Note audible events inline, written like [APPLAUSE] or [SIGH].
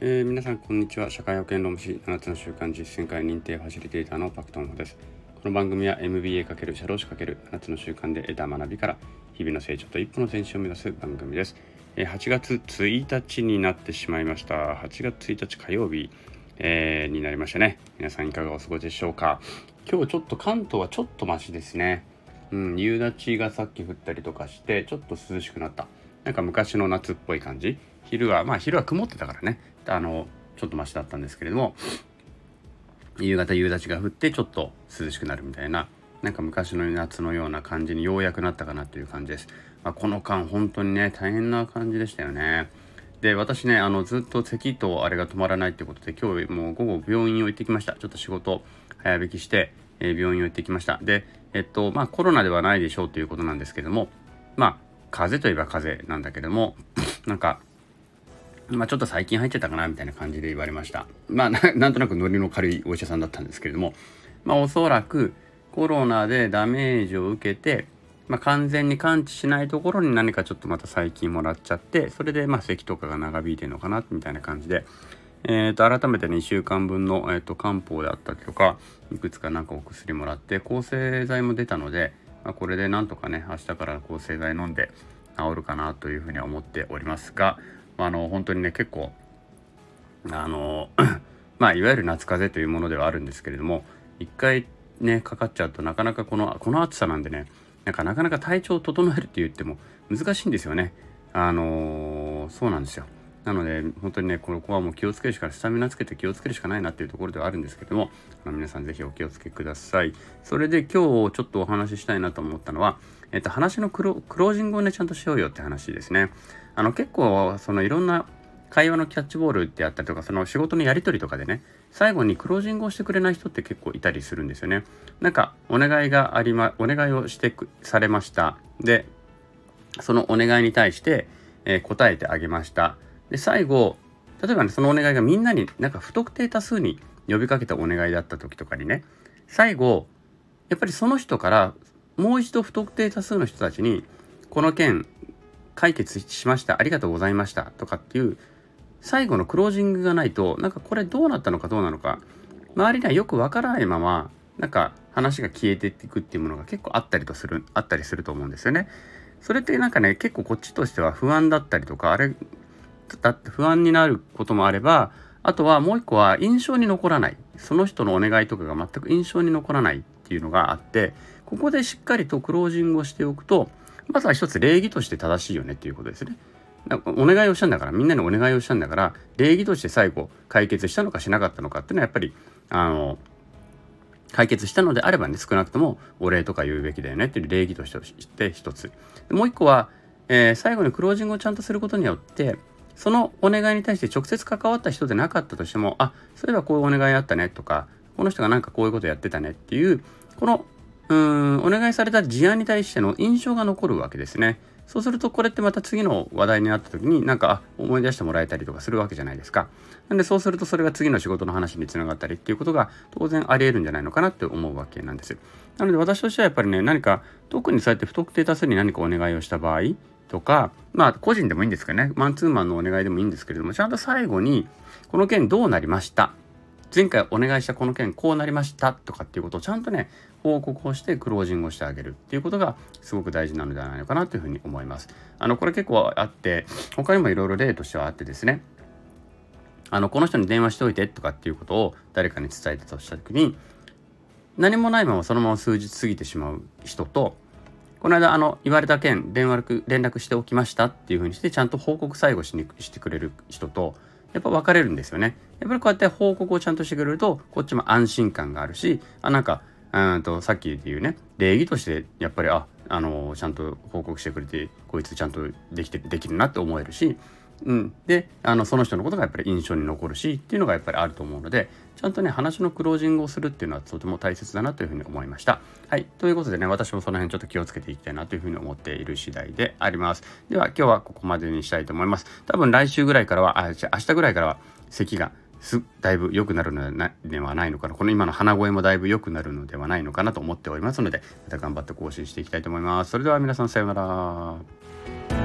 えー、皆さんこんにちは。社会保険労務士7つの習慣実践会認定ファシリテーターのパクトンホです。この番組は MBA× 社労士 ×7 つの習慣で得た学びから日々の成長と一歩の前進を目指す番組です、えー、8月1日になってしまいました。8月1日火曜日、えー、になりましたね。皆さんいかがお過ごしでしょうか。今日ちょっと関東はちょっとマシですね。うん夕立がさっき降ったりとかしてちょっと涼しくなった。なんか昔の夏っぽい感じ。昼はまあ昼は曇ってたからね。あのちょっとマシだったんですけれども夕方夕立が降ってちょっと涼しくなるみたいななんか昔の夏のような感じにようやくなったかなという感じです。まあ、この間本当にね大変な感じでしたよね。で私ねあのずっと咳とあれが止まらないってことで今日もう午後病院を行ってきましたちょっと仕事早引きして、えー、病院を行ってきましたでえっとまあコロナではないでしょうということなんですけどもまあ風邪といえば風邪なんだけどもなんかまあ、ちょっと最近入っちゃったかなみたいな感じで言われました。まあ、なんとなくノリの軽いお医者さんだったんですけれども、まあ、おそらくコロナでダメージを受けて、まあ、完全に完治しないところに何かちょっとまた細菌もらっちゃって、それでまあ咳とかが長引いてるのかなみたいな感じで、えー、と改めて2週間分の、えー、と漢方であったりとか、いくつかなんかお薬もらって、抗生剤も出たので、まあ、これでなんとかね、明日から抗生剤飲んで治るかなというふうには思っておりますが、あの本当にね結構あの [CLEARS THROAT] まあいわゆる夏風邪というものではあるんですけれども一回ねかかっちゃうとなかなかこのこの暑さなんでねなんかなかなか体調を整えるって言っても難しいんですよね。あのー、そうなんですよ。なので本当にねここはもう気をつけるしかスタミナつけて気をつけるしかないなっていうところではあるんですけどもあの皆さん是非お気をつけください。それで今日ちょっとお話ししたいなと思ったのは、えっと、話のクロージングをねちゃんとしようよって話ですね。あの結構そのいろんな会話のキャッチボールであったりとかその仕事のやり取りとかでね最後にクロージングをしてくれない人って結構いたりするんですよね。なんかお願いがありまお願いをしてくされましたでそのお願いに対して、えー、答えてあげましたで最後例えばねそのお願いがみんなになんか不特定多数に呼びかけたお願いだった時とかにね最後やっぱりその人からもう一度不特定多数の人たちにこの件解決しましたありがとうございましたとかっていう最後のクロージングがないとなんかこれどうなったのかどうなのか周りにはよくわからないままなんか話が消えていくっていうものが結構あったりとするあったりすると思うんですよね。それってなんかね結構こっちとしては不安だったりとかあれだって不安になることもあればあとはもう一個は印象に残らないその人のお願いとかが全く印象に残らないっていうのがあってここでしっかりとクロージングをしておくとまずは一つ礼儀として正しいよねっていうことですね。お願いをしたんだからみんなにお願いをしたんだから礼儀として最後解決したのかしなかったのかっていうのはやっぱりあの解決したのであればね少なくともお礼とか言うべきだよねっていう礼儀として一つもう一個は、えー、最後にクロージングをちゃんとすることによってそのお願いに対して直接関わった人でなかったとしてもあそういえばこういうお願いあったねとかこの人がなんかこういうことやってたねっていうこのうんお願いされた事案に対しての印象が残るわけですね。そうするとこれってまた次の話題になった時になんか思い出してもらえたりとかするわけじゃないですか。なんでそうするとそれが次の仕事の話につながったりっていうことが当然ありえるんじゃないのかなって思うわけなんです。なので私としてはやっぱりね何か特にそうやって不特定多数に何かお願いをした場合とかまあ個人でもいいんですけどね。マンツーマンのお願いでもいいんですけれどもちゃんと最後にこの件どうなりました？前回お願いしたこの件こうなりましたとかっていうことをちゃんとね報告をしてクロージングをしてあげるっていうことがすごく大事なのではないのかなというふうに思います。あのこれ結構あって他にもいろいろ例としてはあってですね。あのこの人に電話しておいてとかっていうことを誰かに伝えてたとした時に何もないままそのまま数日過ぎてしまう人とこの間あの言われた件電話連絡しておきましたっていうふうにしてちゃんと報告最後しにしてくれる人とやっぱ分かれるんですよね。やっぱりこうやって報告をちゃんとしてくれると、こっちも安心感があるし、あ、なんか、うんと、さっきで言うね、礼儀として、やっぱり、あ、あの、ちゃんと報告してくれて、こいつちゃんとできて、できるなって思えるし、うん、であのその人のことがやっぱり印象に残るしっていうのがやっぱりあると思うのでちゃんとね話のクロージングをするっていうのはとても大切だなというふうに思いました。はいということでね私もその辺ちょっと気をつけていきたいなというふうに思っている次第であります。では今日はここまでにしたいと思います。多分来週ぐらいからはあ明日ぐらいからは咳がすだいぶ良くなるのではないのかなこの今の鼻声もだいぶ良くなるのではないのかなと思っておりますのでまた頑張って更新していきたいと思います。それでは皆さんさようなら。